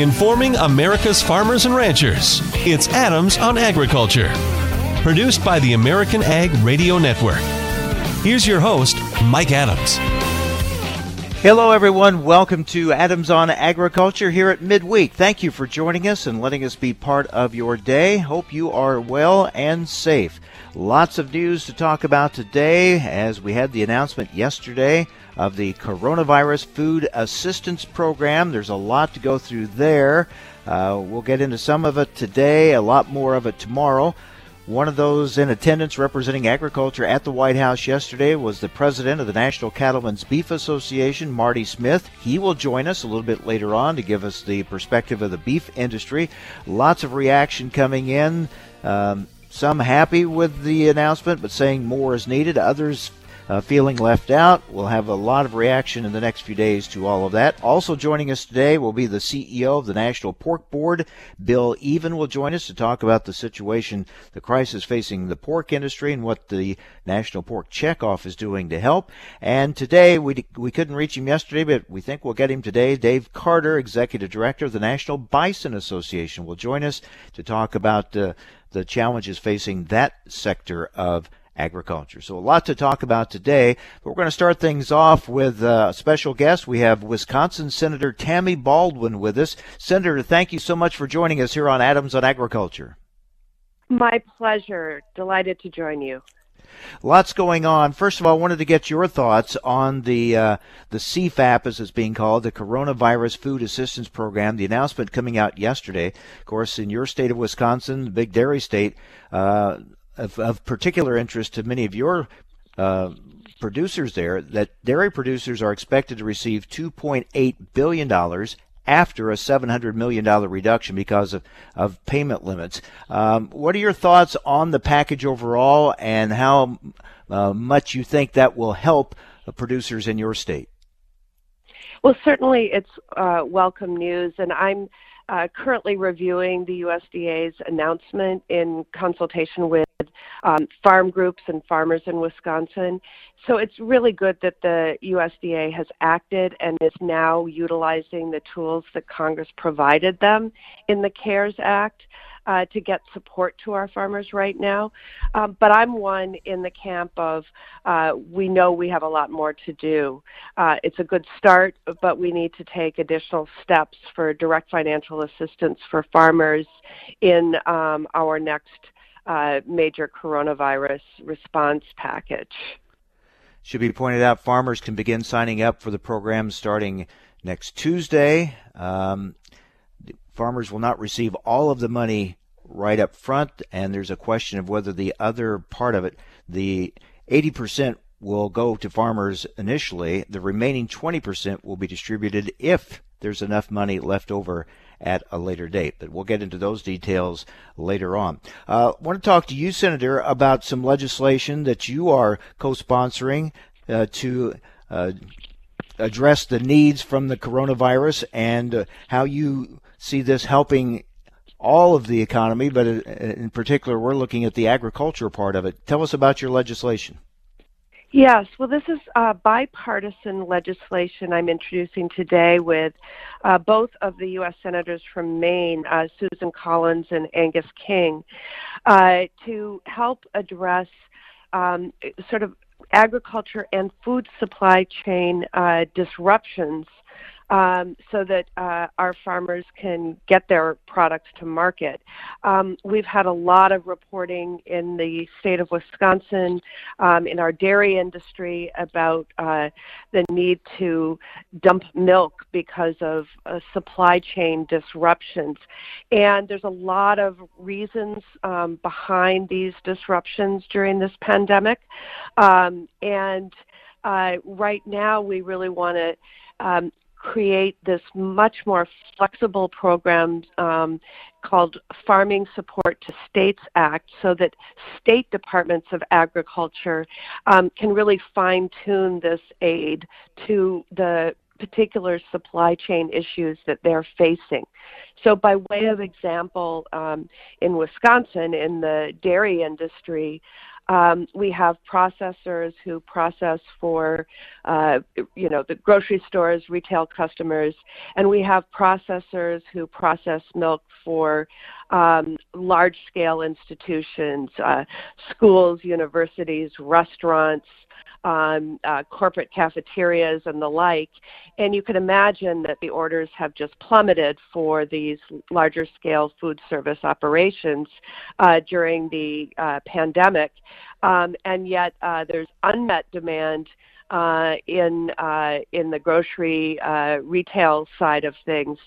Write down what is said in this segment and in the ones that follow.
informing America's farmers and ranchers. It's Adams on Agriculture, produced by the American Ag Radio Network. Here's your host, Mike Adams. Hello, everyone. Welcome to Adams on Agriculture here at midweek. Thank you for joining us and letting us be part of your day. Hope you are well and safe. Lots of news to talk about today as we had the announcement yesterday of the Coronavirus Food Assistance Program. There's a lot to go through there. Uh, we'll get into some of it today, a lot more of it tomorrow. One of those in attendance representing agriculture at the White House yesterday was the president of the National Cattlemen's Beef Association, Marty Smith. He will join us a little bit later on to give us the perspective of the beef industry. Lots of reaction coming in. Um, some happy with the announcement, but saying more is needed. Others uh, feeling left out. We'll have a lot of reaction in the next few days to all of that. Also joining us today will be the CEO of the National Pork Board, Bill Even, will join us to talk about the situation, the crisis facing the pork industry, and what the National Pork Checkoff is doing to help. And today we we couldn't reach him yesterday, but we think we'll get him today. Dave Carter, Executive Director of the National Bison Association, will join us to talk about uh, the challenges facing that sector of agriculture. So a lot to talk about today, but we're going to start things off with a special guest. We have Wisconsin Senator Tammy Baldwin with us. Senator, thank you so much for joining us here on Adams on Agriculture. My pleasure. Delighted to join you. Lots going on. First of all, I wanted to get your thoughts on the uh, the CFAP, as it's being called, the Coronavirus Food Assistance Program. The announcement coming out yesterday. Of course, in your state of Wisconsin, the big dairy state, uh, of, of particular interest to many of your uh, producers there that dairy producers are expected to receive $2.8 billion after a $700 million reduction because of, of payment limits. Um, what are your thoughts on the package overall and how uh, much you think that will help producers in your state? Well, certainly it's uh, welcome news, and I'm uh, currently reviewing the USDA's announcement in consultation with um, farm groups and farmers in Wisconsin. So it's really good that the USDA has acted and is now utilizing the tools that Congress provided them in the CARES Act uh, to get support to our farmers right now. Um, but I'm one in the camp of uh, we know we have a lot more to do. Uh, it's a good start, but we need to take additional steps for direct financial assistance for farmers in um, our next uh, major coronavirus response package. Should be pointed out, farmers can begin signing up for the program starting next Tuesday. Um, farmers will not receive all of the money right up front, and there's a question of whether the other part of it, the 80% will go to farmers initially. The remaining 20% will be distributed if there's enough money left over at a later date. But we'll get into those details later on. I uh, want to talk to you, Senator, about some legislation that you are co-sponsoring uh, to uh, address the needs from the coronavirus and uh, how you see this helping all of the economy, but in particular, we're looking at the agriculture part of it. Tell us about your legislation. Yes, well, this is uh, bipartisan legislation I'm introducing today with uh, both of the U.S. senators from Maine, uh, Susan Collins and Angus King, uh, to help address um, sort of agriculture and food supply chain uh, disruptions um, so that uh, our farmers can get their products to market. Um, we've had a lot of reporting in the state of Wisconsin, um, in our dairy industry, about uh, the need to dump milk because of uh, supply chain disruptions. And there's a lot of reasons um, behind these disruptions during this pandemic. Um, and uh, right now, we really want to um, create this much more flexible program um, called Farming Support to States Act so that state departments of agriculture um, can really fine tune this aid to the particular supply chain issues that they're facing. So, by way of example, um, in Wisconsin, in the dairy industry, Um, we have processors who process for, uh, you know, the grocery stores, retail customers, and we have processors who process milk for um, large-scale institutions, uh, schools, universities, restaurants, um, uh, corporate cafeterias and the like. And you can imagine that the orders have just plummeted for these larger scale food service operations uh, during the uh, pandemic. Um, and yet uh, there's unmet demand uh, in uh, in the grocery uh, retail side of things.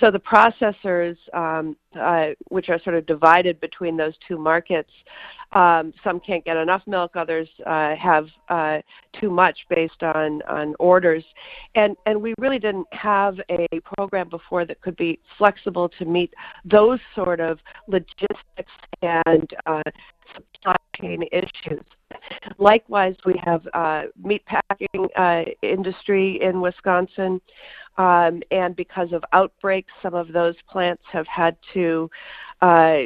So the processors, um, uh, which are sort of divided between those two markets, um, some can't get enough milk, others uh, have uh, too much based on on orders, and and we really didn't have a program before that could be flexible to meet those sort of logistics and supply chain issues. Likewise, we have uh, meat packing uh, industry in Wisconsin, um, and because of outbreaks, some of those plants have had to uh,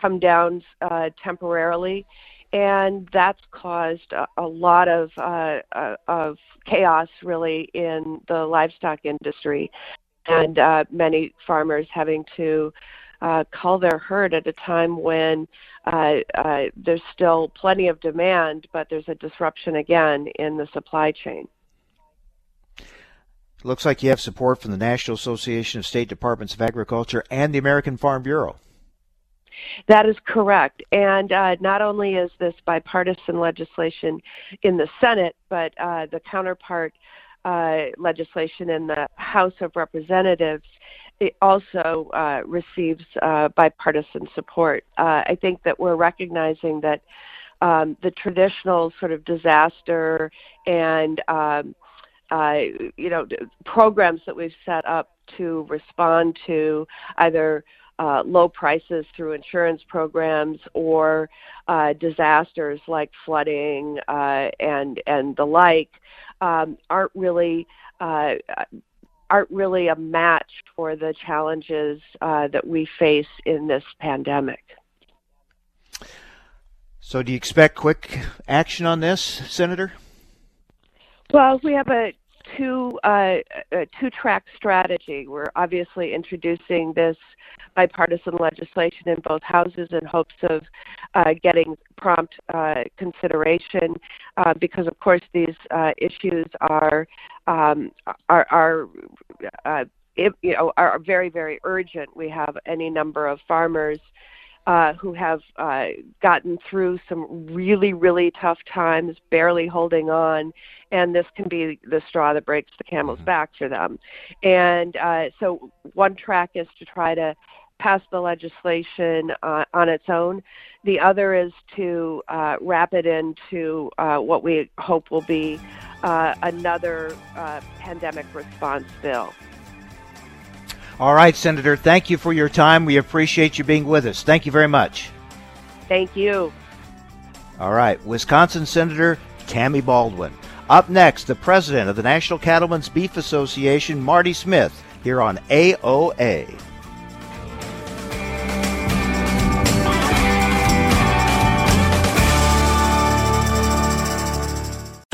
come down uh, temporarily, and that's caused a, a lot of uh, uh, of chaos really in the livestock industry, and many farmers having to uh, cull their herd at a time when uh, uh, there's still plenty of demand, but there's a disruption again in the supply chain. Looks like you have support from the National Association of State Departments of Agriculture and the American Farm Bureau. That is correct. And uh, not only is this bipartisan legislation in the Senate, but uh, the counterpart uh, legislation in the House of Representatives it also uh, receives uh, bipartisan support. Uh, I think that we're recognizing that um, the traditional sort of disaster and um, uh, you know programs that we've set up to respond to either uh, low prices through insurance programs or uh, disasters like flooding and and the like um, aren't really uh, aren't really a match for the challenges uh, that we face in this pandemic. So, do you expect quick action on this, Senator? Well, we have a two uh, a two track strategy. We're obviously introducing this bipartisan legislation in both houses in hopes of uh, getting prompt uh, consideration, uh, because of course these uh, issues are um, are, are uh, you know are very very urgent. We have any number of farmers uh, who have uh, gotten through some really, really tough times, barely holding on, and this can be the straw that breaks the camel's mm-hmm. back for them. And uh, so, one track is to try to pass the legislation uh, on its own. The other is to uh, wrap it into uh, what we hope will be uh, another uh, pandemic response bill. All right, Senator, thank you for your time. We appreciate you being with us. Thank you very much. Thank you. All right, Wisconsin Senator Tammy Baldwin. Up next, the president of the National Cattlemen's Beef Association, Marty Smith, here on AOA.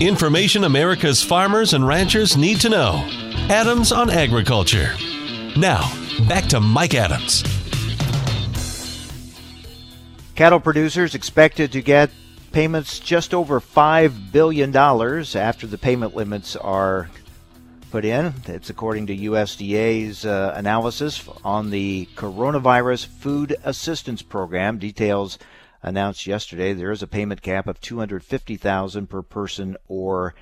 Information America's farmers and ranchers need to know. Adams on Agriculture. Now, back to Mike Adams. Cattle producers expected to get payments just over $5 billion after the payment limits are put in. It's according to USDA's uh, analysis on the Coronavirus Food Assistance Program. Details announced yesterday there is a payment cap of 250,000 per person or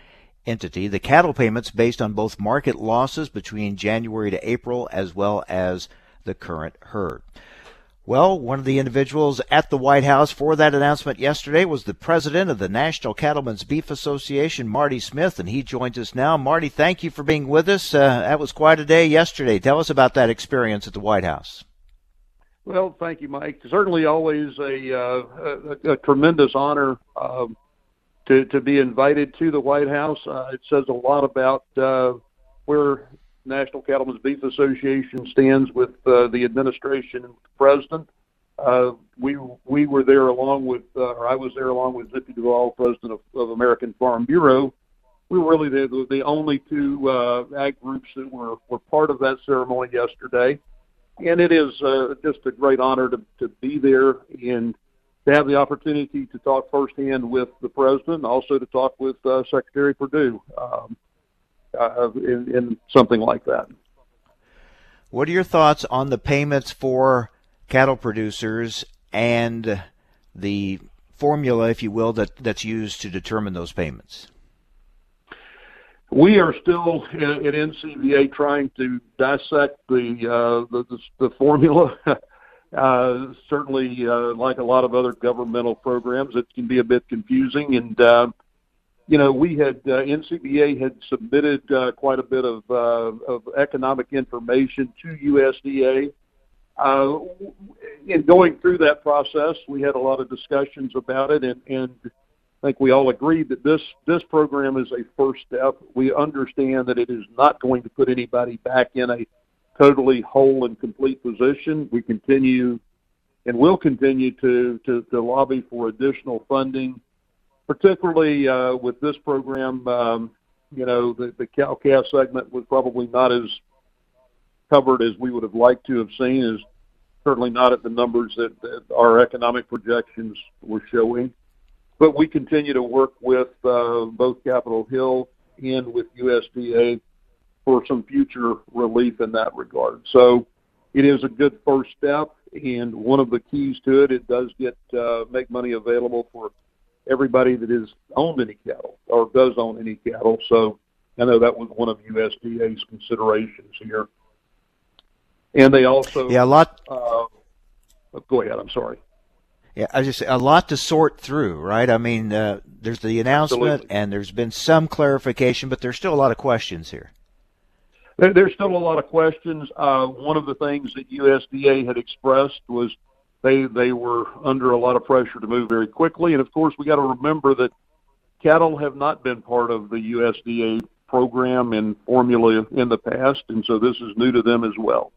entity. The cattle payments based on both market losses between January to April as well as the current herd. Well, one of the individuals at the White House for that announcement yesterday was the president of the National Cattlemen's Beef Association, Marty Smith, and he joins us now. Marty, thank you for being with us. Uh, that was quite a day yesterday. Tell us about that experience at the White House. Well, thank you, Mike. Certainly, always a, uh, a, a tremendous honor um, to to be invited to the White House. Uh, it says a lot about uh, where National Cattlemen's Beef Association stands with uh, the administration and the president. Uh, we we were there along with, uh, or I was there along with Zippy Duvall, president of, of American Farm Bureau. We were really the the only two uh, ag groups that were were part of that ceremony yesterday, and it is uh, just a great honor to to be there and to have the opportunity to talk firsthand with the president, also to talk with uh, Secretary Perdue. Um, uh, in, in something like that. What are your thoughts on the payments for cattle producers and the formula, if you will, that, that's used to determine those payments? We are still at, at NCBA trying to dissect the uh, the, the, the formula. uh, certainly, uh, like a lot of other governmental programs, it can be a bit confusing, and uh, you know, we had uh, NCBA had submitted uh, quite a bit of, uh, of economic information to USDA. Uh, in going through that process, we had a lot of discussions about it, and, and I think we all agreed that this this program is a first step. We understand that it is not going to put anybody back in a totally whole and complete position. We continue and will continue to, to, to lobby for additional funding particularly uh, with this program, um, you know, the, the cow calf segment was probably not as covered as we would have liked to have seen, is certainly not at the numbers that, that our economic projections were showing. But we continue to work with uh, both Capitol Hill and with USDA for some future relief in that regard. So it is a good first step, and one of the keys to it, it does get uh, make money available for everybody that has owned any cattle or does own any cattle. So I know that was one of USDA's considerations here. And they also yeah a lot. Uh, go ahead. I'm sorry. Yeah, I just a lot to sort through, right? I mean, uh, there's the announcement, Absolutely. and there's been some clarification, but there's still a lot of questions here. There, there's still a lot of questions. Uh, one of the things that USDA had expressed was they they were under a lot of pressure to move very quickly. And of course, we got to remember that cattle have not been part of the USDA program and formula in the past, and so this is new to them as well.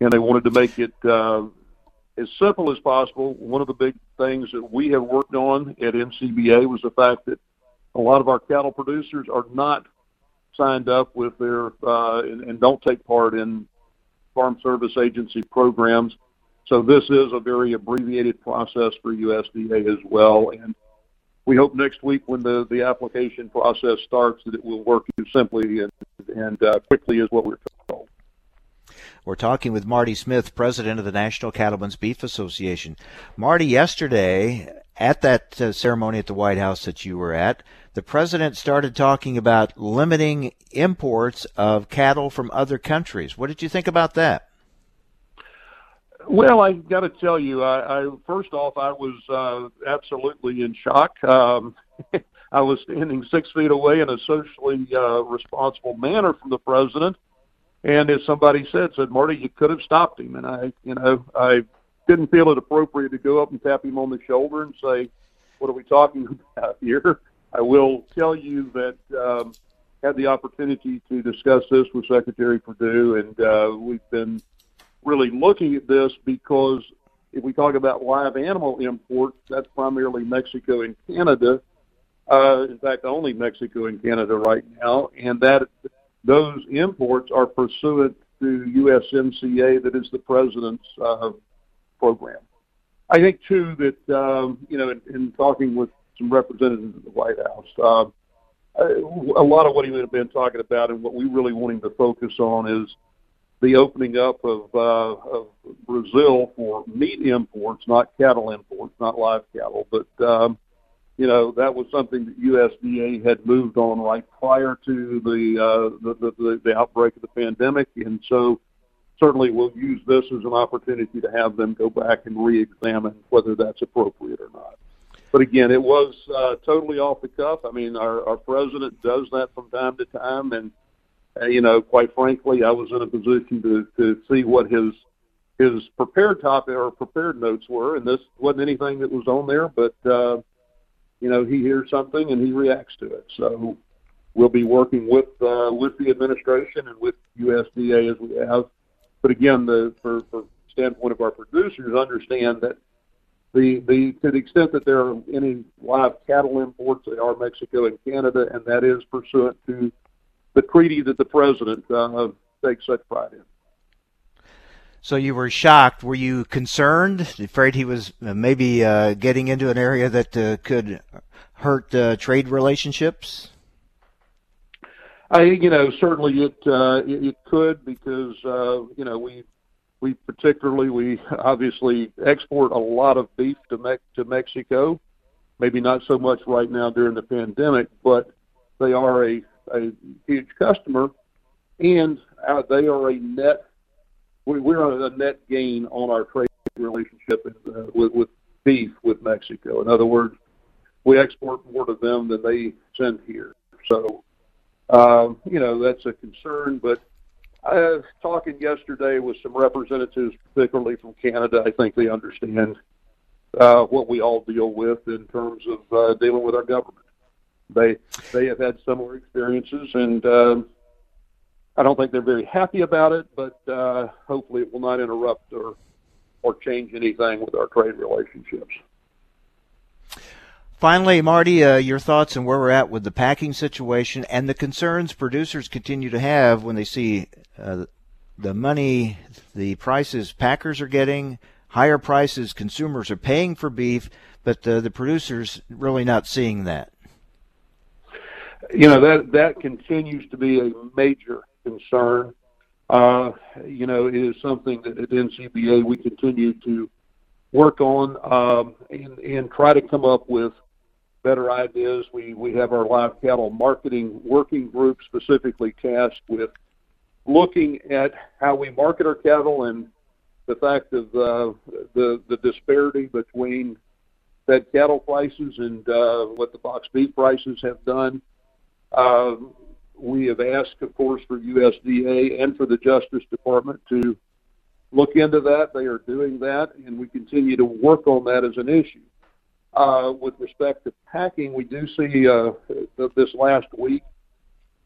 And they wanted to make it uh, as simple as possible. One of the big things that we have worked on at NCBA was the fact that a lot of our cattle producers are not signed up with their uh, and, and don't take part in farm service agency programs this is a very abbreviated process for USDA as well. And we hope next week when the, application process starts that it will work as simply and, and uh, quickly as what we're told. We're talking with Marty Smith, president of the National Cattlemen's Beef Association. Marty, yesterday at that uh, ceremony at the White House that you were at, the president started talking about limiting imports of cattle from other countries. What did you think about that? Well, I got to tell you, I, I first off, I was uh, absolutely in shock. Um, I was standing six feet away in a socially uh, responsible manner from the president, and as somebody said, said Marty, you could have stopped him, and I, you know, I didn't feel it appropriate to go up and tap him on the shoulder and say, "What are we talking about here?" I will tell you that. Um, had the opportunity to discuss this with Secretary Perdue, and uh, we've been really looking at this because if we talk about live animal imports, that's primarily Mexico and Canada. Uh, in fact, only Mexico and Canada right now, and that those imports are pursuant to USMCA, that is the president's uh, program. I think too that um, you know, in, in talking with some representatives at the White House, uh, a lot of what he would have been talking about, and what we really want him to focus on is the opening up of, uh, of Brazil for meat imports, not cattle imports, not live cattle, but um, you know that was something that USDA had moved on right prior to the, uh, the, the the outbreak of the pandemic, and so certainly we'll use this as an opportunity to have them go back and re-examine whether that's appropriate or not. But again, it was uh, totally off the cuff. I mean, our, our president does that from time to time, and you know, quite frankly, I was in a position to to see what his his prepared topic or prepared notes were, and this wasn't anything that was on there, but uh, you know, he hears something and he reacts to it. So we'll be working with uh, with the administration and with USDA as we have. But again, the for, for standpoint of our producers, understand that the the to the extent that there are any live cattle imports, they are Mexico and Canada, and that is pursuant to the treaty that the president uh, takes such pride in. So you were shocked. Were you concerned? Afraid he was uh, maybe uh, getting into an area that uh, could hurt uh, trade relationships? I, you know, certainly it uh, it, it could because uh, you know we we particularly we obviously export a lot of beef to Me- to Mexico. Maybe not so much right now during the pandemic, but they are a a huge customer, and uh, they are a net. We, we're a net gain on our trade relationship uh, with, with beef with Mexico. In other words, we export more to them than they send here. So, um, you know, that's a concern. But I was talking yesterday with some representatives, particularly from Canada. I think they understand uh, what we all deal with in terms of uh, dealing with our government. They they have had similar experiences, and um, I don't think they're very happy about it. But uh, hopefully, it will not interrupt or or change anything with our trade relationships. Finally, Marty, uh, your thoughts on where we're at with the packing situation and the concerns producers continue to have when they see uh, the money, the prices packers are getting, higher prices consumers are paying for beef, but uh, the producers really not seeing that you know that that continues to be a major concern. Uh, you know, it is something that at NCBA we continue to work on um, and, and try to come up with better ideas. We we have our live cattle marketing working group specifically tasked with looking at how we market our cattle and the fact of uh, the the disparity between fed cattle prices and uh, what the box beef prices have done. Uh, we have asked, of course, for USDA and for the Justice Department to look into that. They are doing that, and we continue to work on that as an issue. Uh, with respect to packing, we do see uh, this last week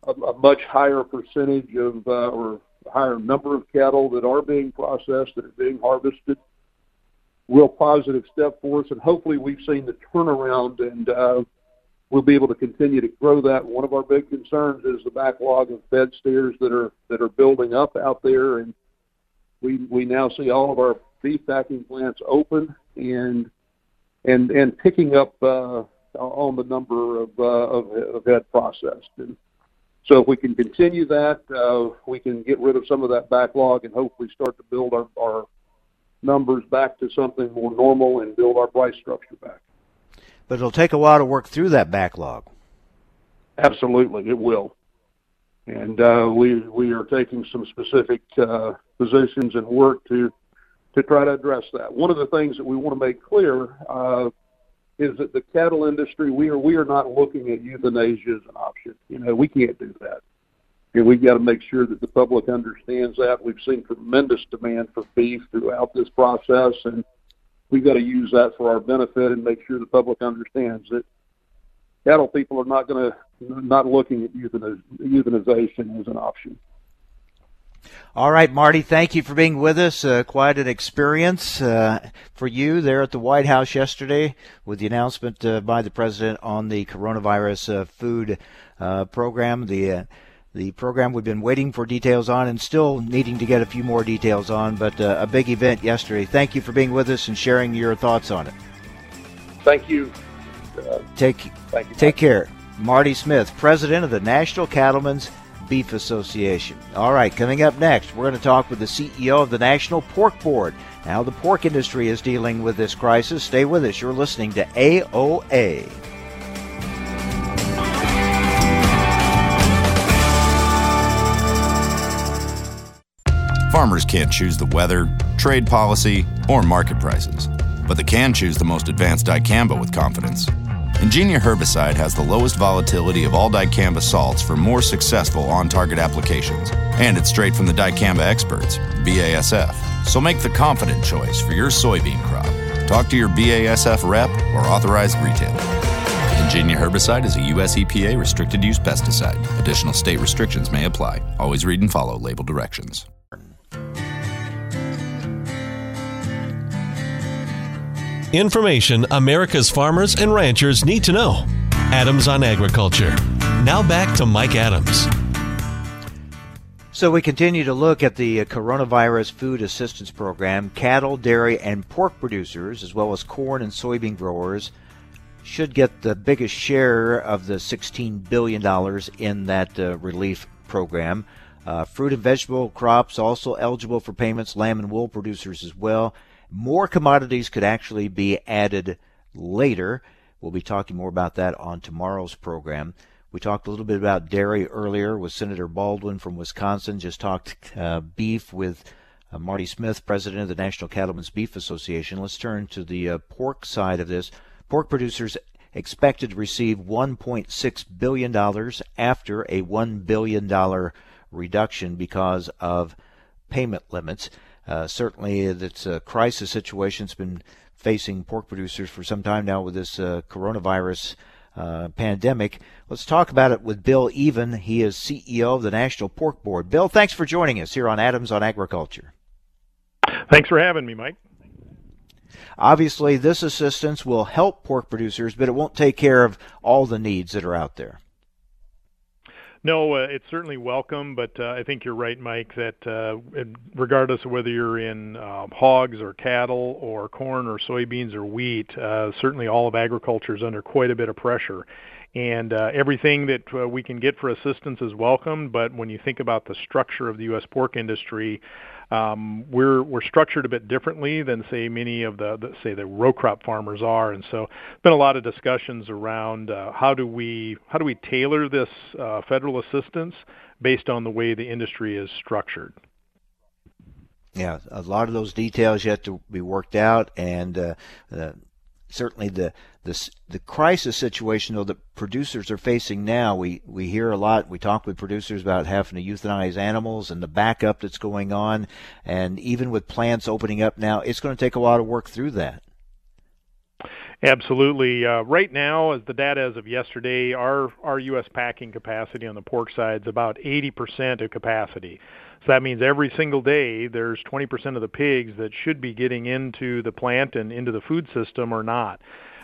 a, a much higher percentage of uh, or higher number of cattle that are being processed that are being harvested. Real positive step for us, and hopefully we've seen the turnaround and uh, we'll be able to continue to grow that. One of our big concerns is the backlog of fed steers that are that are building up out there, and we we now see all of our beef packing plants open and and and picking up uh, on the number of uh, of, of head processed. And so if we can continue that, uh, we can get rid of some of that backlog and hopefully start to build our, our numbers back to something more normal and build our price structure back but it'll take a while to work through that backlog. Absolutely, it will. And uh, we we are taking some specific uh, positions and work to to try to address that. One of the things that we want to make clear uh, is that the cattle industry we are we are not looking at euthanasia as an option. You know, we can't do that. And we've got to make sure that the public understands that. We've seen tremendous demand for beef throughout this process, and we've got to use that for our benefit and make sure the public understands that cattle people are not going to not looking at euthanization as an option. All right, Marty, thank you for being with us. Uh, quite an experience uh, for you there at the White House yesterday with the announcement uh, by the president on the coronavirus uh, food uh, program. The uh, the program we've been waiting for details on and still needing to get a few more details on, but uh, a big event yesterday. Thank you for being with us and sharing your thoughts on it. Thank you. Uh, take thank you. Take care. Marty Smith, president of the National Cattlemen's Beef Association. All right, coming up next, we're going to talk with the CEO of the National Pork Board. Now, the pork industry is dealing with this crisis. Stay with us. You're listening to AOA. Farmers can't choose the weather, trade policy, or market prices, but they can choose the most advanced dicamba with confidence. Engenia herbicide has the lowest volatility of all dicamba salts for more successful on target applications. And it's straight from the dicamba experts, BASF. So make the confident choice for your soybean crop. Talk to your BASF rep or authorized retailer. Engenia herbicide is a U.S. EPA restricted use pesticide. Additional state restrictions may apply. Always read and follow label directions. Information America's farmers and ranchers need to know. Adams on Agriculture. Now back to Mike Adams. So we continue to look at the coronavirus food assistance program. Cattle, dairy, and pork producers, as well as corn and soybean growers, should get the biggest share of the $16 billion in that uh, relief program. Uh, fruit and vegetable crops also eligible for payments, lamb and wool producers as well. More commodities could actually be added later. We'll be talking more about that on tomorrow's program. We talked a little bit about dairy earlier with Senator Baldwin from Wisconsin. Just talked uh, beef with uh, Marty Smith, president of the National Cattlemen's Beef Association. Let's turn to the uh, pork side of this. Pork producers expected to receive $1.6 billion after a $1 billion reduction because of payment limits. Uh, certainly, it's a crisis situation. It's been facing pork producers for some time now with this uh, coronavirus uh, pandemic. Let's talk about it with Bill Even. He is CEO of the National Pork Board. Bill, thanks for joining us here on Adams on Agriculture. Thanks for having me, Mike. Obviously, this assistance will help pork producers, but it won't take care of all the needs that are out there. No, uh, it's certainly welcome, but uh, I think you're right, Mike, that uh, regardless of whether you're in uh, hogs or cattle or corn or soybeans or wheat, uh, certainly all of agriculture is under quite a bit of pressure. And uh, everything that uh, we can get for assistance is welcome, but when you think about the structure of the U.S. pork industry, um, we're we're structured a bit differently than say many of the, the say the row crop farmers are, and so been a lot of discussions around uh, how do we how do we tailor this uh, federal assistance based on the way the industry is structured. Yeah, a lot of those details yet to be worked out, and uh, uh certainly the the the crisis situation though that producers are facing now. We we hear a lot. We talk with producers about having to euthanize animals and the backup that's going on, and even with plants opening up now, it's going to take a lot of work through that. Absolutely. Uh, right now, as the data as of yesterday, our our U.S. packing capacity on the pork side is about 80% of capacity. So that means every single day there's 20% of the pigs that should be getting into the plant and into the food system or not.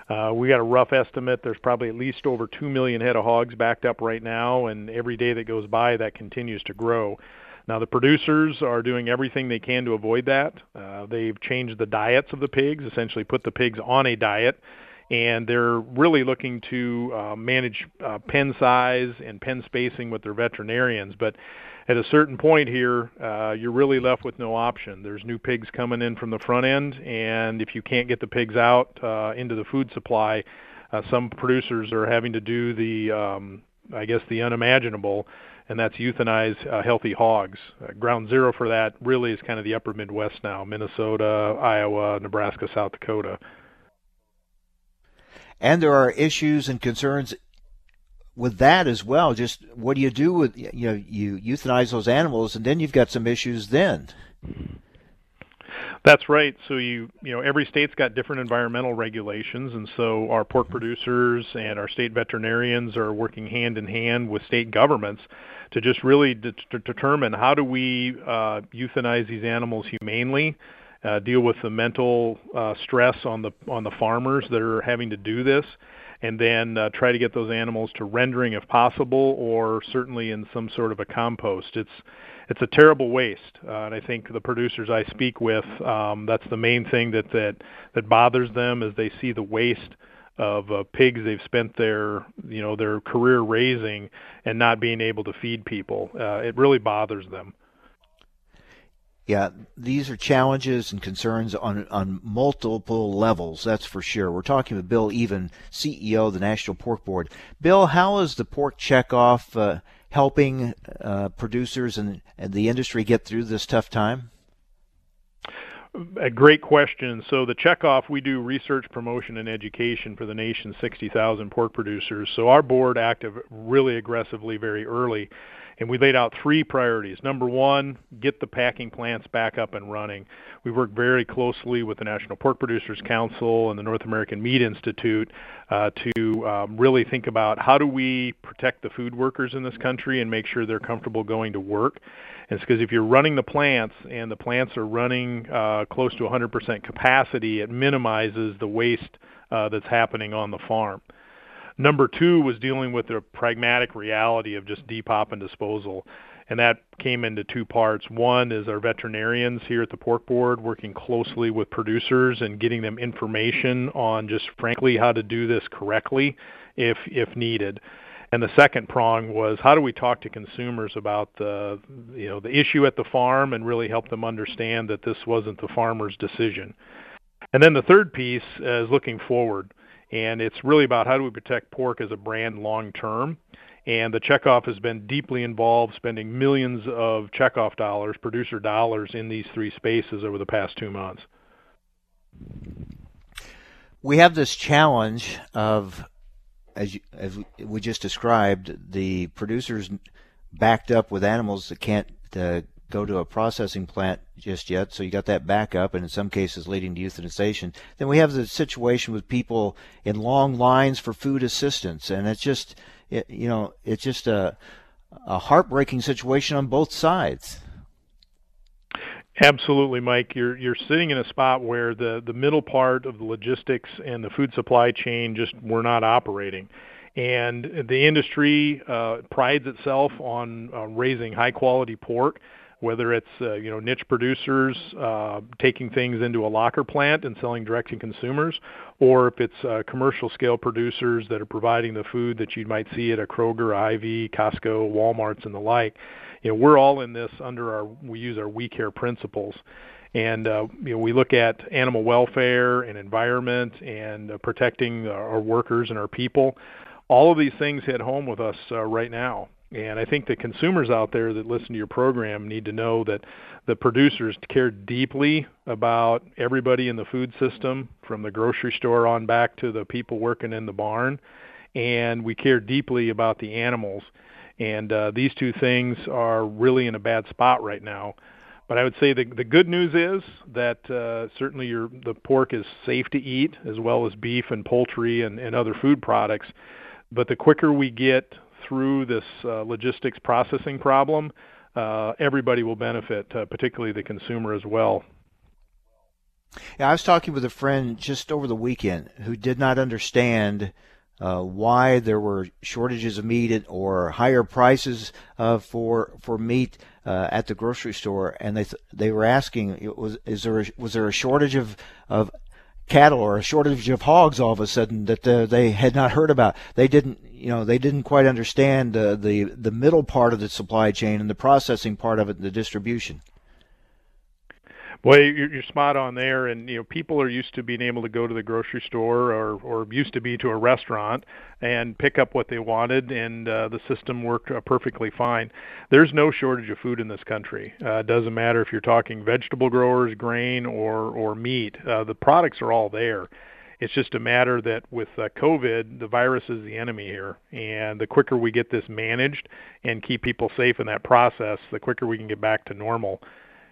Uh, we got a rough estimate. There's probably at least over 2 million head of hogs backed up right now, and every day that goes by, that continues to grow. Now, the producers are doing everything they can to avoid that. Uh, they've changed the diets of the pigs, essentially put the pigs on a diet, and they're really looking to uh, manage uh, pen size and pen spacing with their veterinarians. But at a certain point here, uh, you're really left with no option. There's new pigs coming in from the front end, and if you can't get the pigs out uh, into the food supply, uh, some producers are having to do the, um, I guess, the unimaginable, and that's euthanize uh, healthy hogs. Uh, ground zero for that really is kind of the upper Midwest now: Minnesota, Iowa, Nebraska, South Dakota. And there are issues and concerns with that as well, just what do you do with you know you euthanize those animals, and then you've got some issues then. That's right. So you you know every state's got different environmental regulations, and so our pork producers and our state veterinarians are working hand in hand with state governments to just really de- to determine how do we uh, euthanize these animals humanely, uh, deal with the mental uh, stress on the on the farmers that are having to do this, and then uh, try to get those animals to rendering if possible, or certainly in some sort of a compost. It's it's a terrible waste, uh, and I think the producers I speak with, um, that's the main thing that that that bothers them is they see the waste of uh, pigs they've spent their you know their career raising and not being able to feed people. Uh, it really bothers them. Yeah, these are challenges and concerns on on multiple levels. That's for sure. We're talking with Bill Even, CEO of the National Pork Board. Bill, how is the pork checkoff uh, helping uh, producers and, and the industry get through this tough time? A great question. So the checkoff, we do research, promotion, and education for the nation's 60,000 pork producers. So our board acted really aggressively very early, and we laid out three priorities. Number one, get the packing plants back up and running. We work very closely with the National Pork Producers Council and the North American Meat Institute uh, to um, really think about how do we protect the food workers in this country and make sure they're comfortable going to work. It's because if you're running the plants and the plants are running uh, close to 100% capacity, it minimizes the waste uh, that's happening on the farm. Number two was dealing with the pragmatic reality of just depop and disposal. And that came into two parts. One is our veterinarians here at the Pork Board working closely with producers and getting them information on just frankly how to do this correctly if if needed. And the second prong was how do we talk to consumers about the you know the issue at the farm and really help them understand that this wasn't the farmer's decision. And then the third piece is looking forward, and it's really about how do we protect pork as a brand long term. And the checkoff has been deeply involved, spending millions of checkoff dollars, producer dollars, in these three spaces over the past two months. We have this challenge of as, you, as we just described, the producers backed up with animals that can't uh, go to a processing plant just yet. So you got that backup, and in some cases leading to euthanization. Then we have the situation with people in long lines for food assistance, and it's just, it, you know, it's just a, a heartbreaking situation on both sides. Absolutely, Mike. You're you're sitting in a spot where the the middle part of the logistics and the food supply chain just were not operating, and the industry uh, prides itself on uh, raising high quality pork. Whether it's uh, you know niche producers uh, taking things into a locker plant and selling direct to consumers, or if it's uh, commercial scale producers that are providing the food that you might see at a Kroger, Hy-Vee, Costco, WalMarts, and the like. You know we're all in this under our we use our we care principles. And uh, you know we look at animal welfare and environment and uh, protecting our workers and our people. All of these things hit home with us uh, right now and I think the consumers out there that listen to your program need to know that the producers care deeply about everybody in the food system, from the grocery store on back to the people working in the barn. And we care deeply about the animals. And uh, these two things are really in a bad spot right now. But I would say the the good news is that uh, certainly your the pork is safe to eat as well as beef and poultry and, and other food products. But the quicker we get through this uh, logistics processing problem, uh, everybody will benefit, uh, particularly the consumer as well. Yeah, I was talking with a friend just over the weekend who did not understand uh, why there were shortages of meat or higher prices uh, for for meat uh, at the grocery store, and they th- they were asking, was is there a, was there a shortage of of cattle or a shortage of hogs all of a sudden that they had not heard about? They didn't you know they didn't quite understand the the middle part of the supply chain and the processing part of it, and the distribution. You're, you're spot on there, and you know people are used to being able to go to the grocery store or or used to be to a restaurant and pick up what they wanted, and uh, the system worked uh, perfectly fine. There's no shortage of food in this country. Uh, it doesn't matter if you're talking vegetable growers, grain, or or meat. Uh, the products are all there. It's just a matter that with uh, COVID, the virus is the enemy here, and the quicker we get this managed and keep people safe in that process, the quicker we can get back to normal.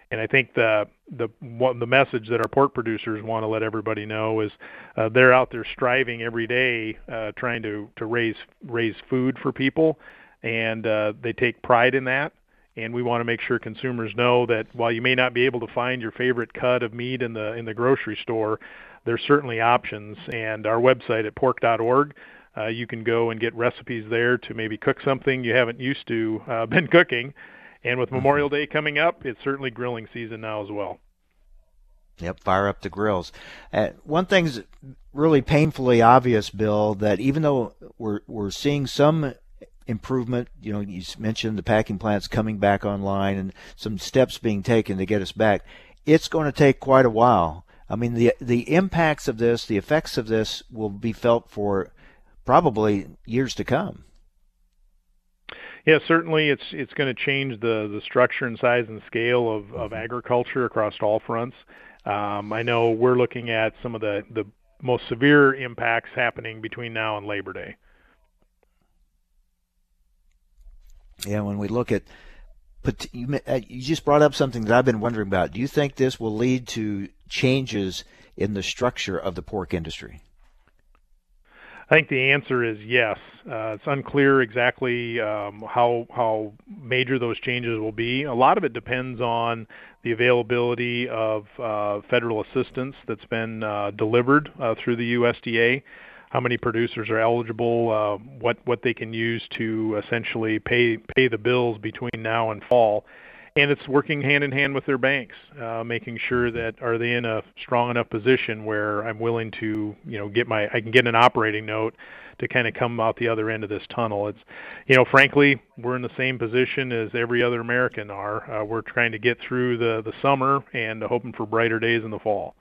And I think the the what, the message that our pork producers want to let everybody know is uh, they're out there striving every day, uh, trying to to raise raise food for people, and uh, they take pride in that. And we want to make sure consumers know that while you may not be able to find your favorite cut of meat in the in the grocery store, there's certainly options. And our website at pork.org, uh, you can go and get recipes there to maybe cook something you haven't used to uh, been cooking and with Memorial Day coming up, it's certainly grilling season now as well. Yep, fire up the grills. Uh, one thing's really painfully obvious, Bill, that even though we're we're seeing some improvement, you know, you mentioned the packing plants coming back online and some steps being taken to get us back. It's going to take quite a while. I mean, the the impacts of this, the effects of this, will be felt for probably years to come. Yeah, certainly it's it's going to change the the structure and size and scale of, of mm-hmm. agriculture across all fronts. Um, I know we're looking at some of the the most severe impacts happening between now and Labor Day. Yeah, when we look at you, uh, you just brought up something that I've been wondering about. Do you think this will lead to changes in the structure of the pork industry? I think the answer is yes. Uh, it's unclear exactly um, how how major those changes will be. A lot of it depends on the availability of uh, federal assistance that's been uh, delivered uh, through the USDA. How many producers are eligible? Uh, what what they can use to essentially pay pay the bills between now and fall and it's working hand in hand with their banks, uh, making sure that are they in a strong enough position where I'm willing to, you know, get my I can get an operating note to kind of come out the other end of this tunnel. It's, you know, frankly, we're in the same position as every other American are. Uh, we're trying to get through the the summer and hoping for brighter days in the fall.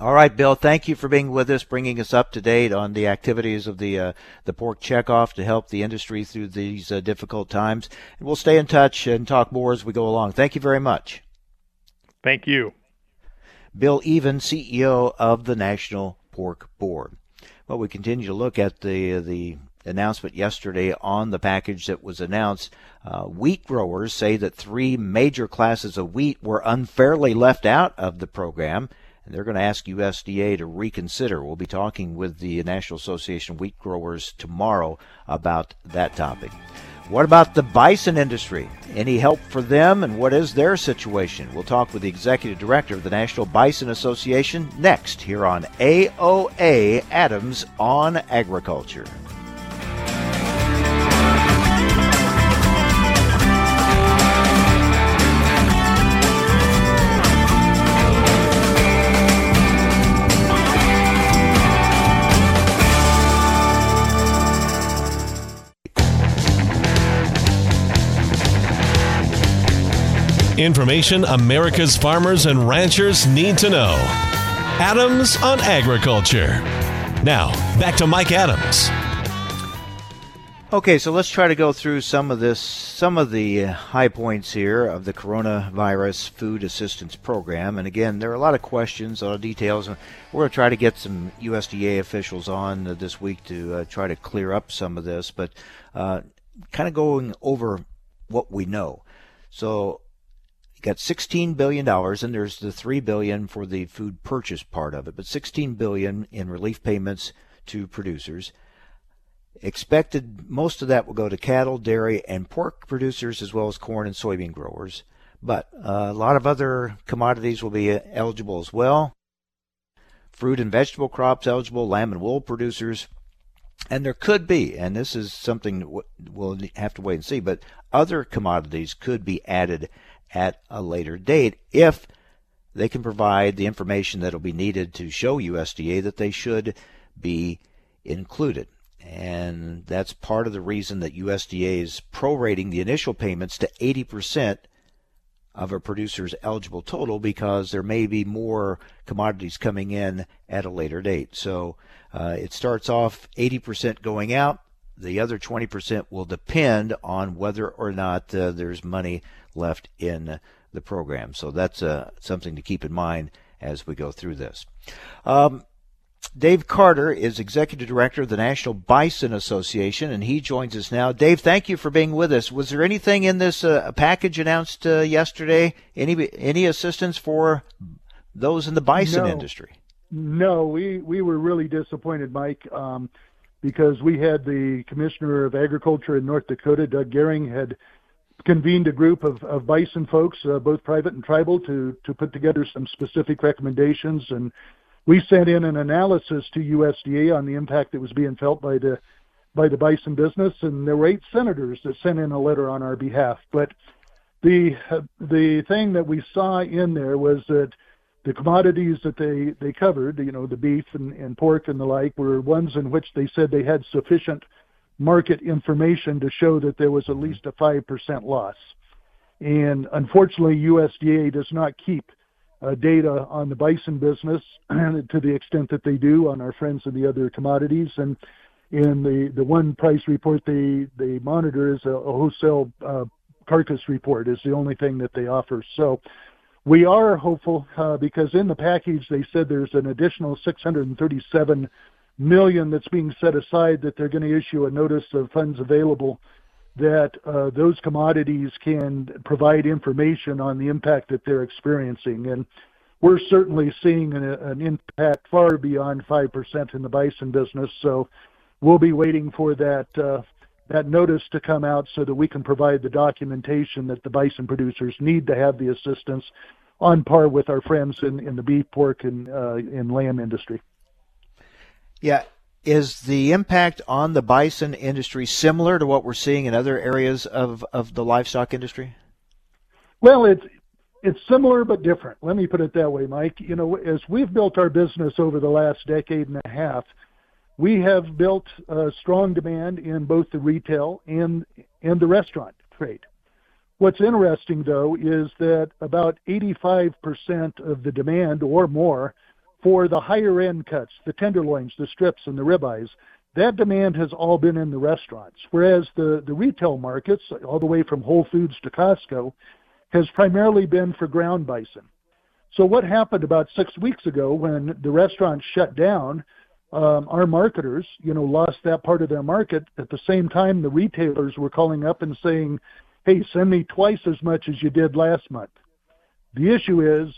All right, Bill. Thank you for being with us, bringing us up to date on the activities of the uh, the pork checkoff to help the industry through these uh, difficult times. And we'll stay in touch and talk more as we go along. Thank you very much. Thank you, Bill Even, CEO of the National Pork Board. Well, we continue to look at the the announcement yesterday on the package that was announced. Uh, wheat growers say that three major classes of wheat were unfairly left out of the program and they're going to ask USDA to reconsider. We'll be talking with the National Association of Wheat Growers tomorrow about that topic. What about the bison industry? Any help for them, and what is their situation? We'll talk with the executive director of the National Bison Association next here on AOA Adams on Agriculture. Information America's farmers and ranchers need to know. Adams on Agriculture. Now, back to Mike Adams. Okay, so let's try to go through some of this, some of the high points here of the coronavirus food assistance program. And again, there are a lot of questions, a lot of details. And we're going to try to get some USDA officials on this week to uh, try to clear up some of this, but uh, kind of going over what we know. So got 16 billion dollars, and there's the 3 billion for the food purchase part of it, but 16 billion in relief payments to producers. Expected most of that will go to cattle, dairy, and pork producers, as well as corn and soybean growers. But a lot of other commodities will be eligible as well. Fruit and vegetable crops eligible, lamb and wool producers, and there could be, and this is something we'll have to wait and see, but other commodities could be added at a later date if they can provide the information that will be needed to show USDA that they should be included. And that's part of the reason that USDA is prorating the initial payments to 80% of a producer's eligible total because there may be more commodities coming in at a later date. So uh, it starts off 80% going out. The other 20% will depend on whether or not uh, there's money left in the program. So that's uh, something to keep in mind as we go through this. Um, Dave Carter is executive director of the National Bison Association, and he joins us now. Dave, thank you for being with us. Was there anything in this uh, package announced uh, yesterday? Any any assistance for those in the bison no, industry? No, we we were really disappointed, Mike, um, because we had the commissioner of agriculture in North Dakota, Doug Goehring, had convened a group of, of bison folks, uh, both private and tribal, to to put together some specific recommendations, and we sent in an analysis to USDA on the impact that was being felt by the by the bison business, and there were eight senators that sent in a letter on our behalf. But the uh, the thing that we saw in there was that the commodities that they they covered, you know, the beef and, and pork and the like, were ones in which they said they had sufficient market information to show that there was at least a 5% loss. And unfortunately, USDA does not keep uh, data on the bison business to the extent that they do on our friends in the other commodities. And in the the one price report they they monitor is a, a wholesale uh, carcass report is the only thing that they offer. So we are hopeful uh, because in the package they said there's an additional 637 million that's being set aside that they're going to issue a notice of funds available that uh, those commodities can provide information on the impact that they're experiencing. And we're certainly seeing an, an impact far beyond 5% in the bison business. So we'll be waiting for that uh, that notice to come out so that we can provide the documentation that the bison producers need to have the assistance on par with our friends in, in the beef, pork, and uh, in lamb industry. Yeah. Is the impact on the bison industry similar to what we're seeing in other areas of, of the livestock industry? Well, it's it's similar but different. Let me put it that way, Mike. You know, as we've built our business over the last decade and a half, we have built a strong demand in both the retail and and the restaurant trade. What's interesting though is that about 85% of the demand or more for the higher end cuts, the tenderloins, the strips, and the ribeyes, that demand has all been in the restaurants. Whereas the, the retail markets, all the way from Whole Foods to Costco, has primarily been for ground bison. So what happened about six weeks ago when the restaurants shut down? Um, our marketers, you know, lost that part of their market. At the same time, the retailers were calling up and saying, "Hey, send me twice as much as you did last month." The issue is,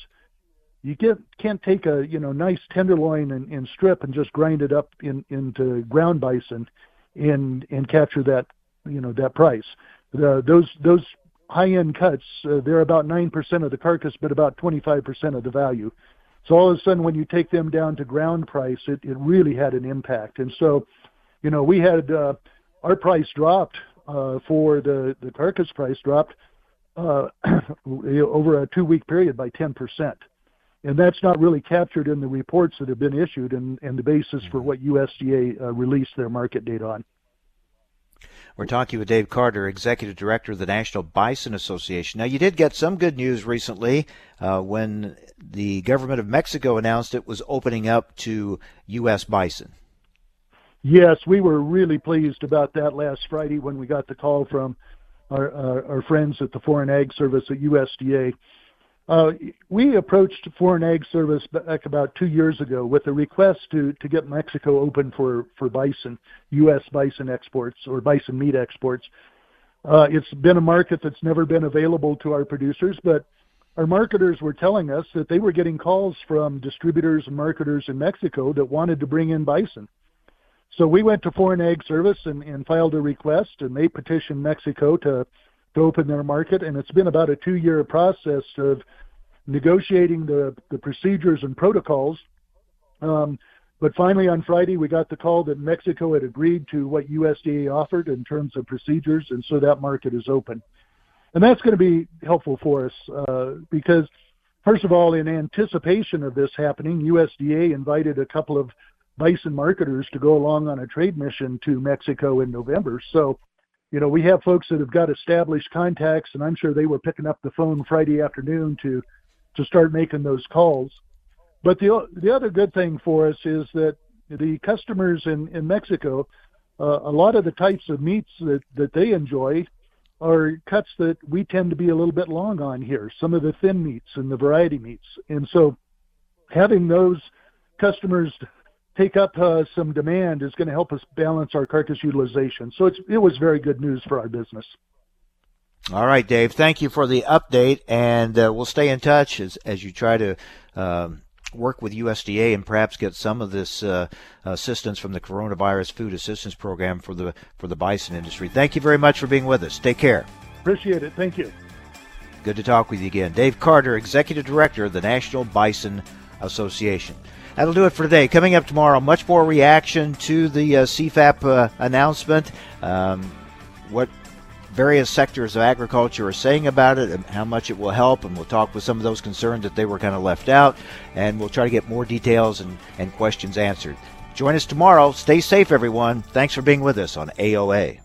you get can't take a you know nice tenderloin and, and strip and just grind it up in, into ground bison, and and capture that you know that price. The, those those high-end cuts, uh, they're about 9% of the carcass, but about 25% of the value. So all of a sudden, when you take them down to ground price, it, it really had an impact. And so, you know, we had uh, our price dropped uh, for the, the carcass price dropped uh, over a two-week period by 10%. And that's not really captured in the reports that have been issued and, and the basis for what USDA uh, released their market data on. We're talking with Dave Carter, Executive Director of the National Bison Association. Now, you did get some good news recently uh, when the government of Mexico announced it was opening up to U.S. bison. Yes, we were really pleased about that last Friday when we got the call from our, our, friends at the Foreign Ag Service at USDA we approached Foreign Ag Service back about two years ago with a request to, to get Mexico open for, bison, U.S. bison exports or bison meat exports. Uh, it's been a market that's never been available to our producers, but our marketers were telling us that they were getting calls from distributors and marketers in Mexico that wanted to bring in bison. So we went to Foreign Ag Service and filed a request, and they petitioned Mexico to to open their market, and it's been about a two-year process of negotiating the, the procedures and protocols. Um, but finally, on Friday, we got the call that Mexico had agreed to what USDA offered in terms of procedures, and so that market is open. And that's going to be helpful for us uh, because, first of all, in anticipation of this happening, USDA invited a couple of bison marketers to go along on a trade mission to Mexico in November. So you know, we have folks that have got established contacts, and I'm sure they were picking up the phone Friday afternoon to to start making those calls. But the the other good thing for us is that the customers in in Mexico, uh, a lot of the types of meats that that they enjoy are cuts that we tend to be a little bit long on here. Some of the thin meats and the variety meats, and so having those customers take up uh, some demand is going to help us balance our carcass utilization. So it was very good news for our business. All right, Dave. Thank you for the update, and uh, we'll stay in touch as as you try to. Um, work with USDA and perhaps get some of this uh, assistance from the coronavirus food assistance program for the for the bison industry. Thank you very much for being with us. Take care. Appreciate it. Thank you. Good to talk with you again. Dave Carter, Executive Director of the National Bison Association. That'll do it for today. Coming up tomorrow, much more reaction to the uh, CFAP uh, announcement. Um, what various sectors of agriculture are saying about it and how much it will help. And we'll talk with some of those concerned that they were kind of left out. And we'll try to get more details and, and questions answered. Join us tomorrow. Stay safe, everyone. Thanks for being with us on AOA.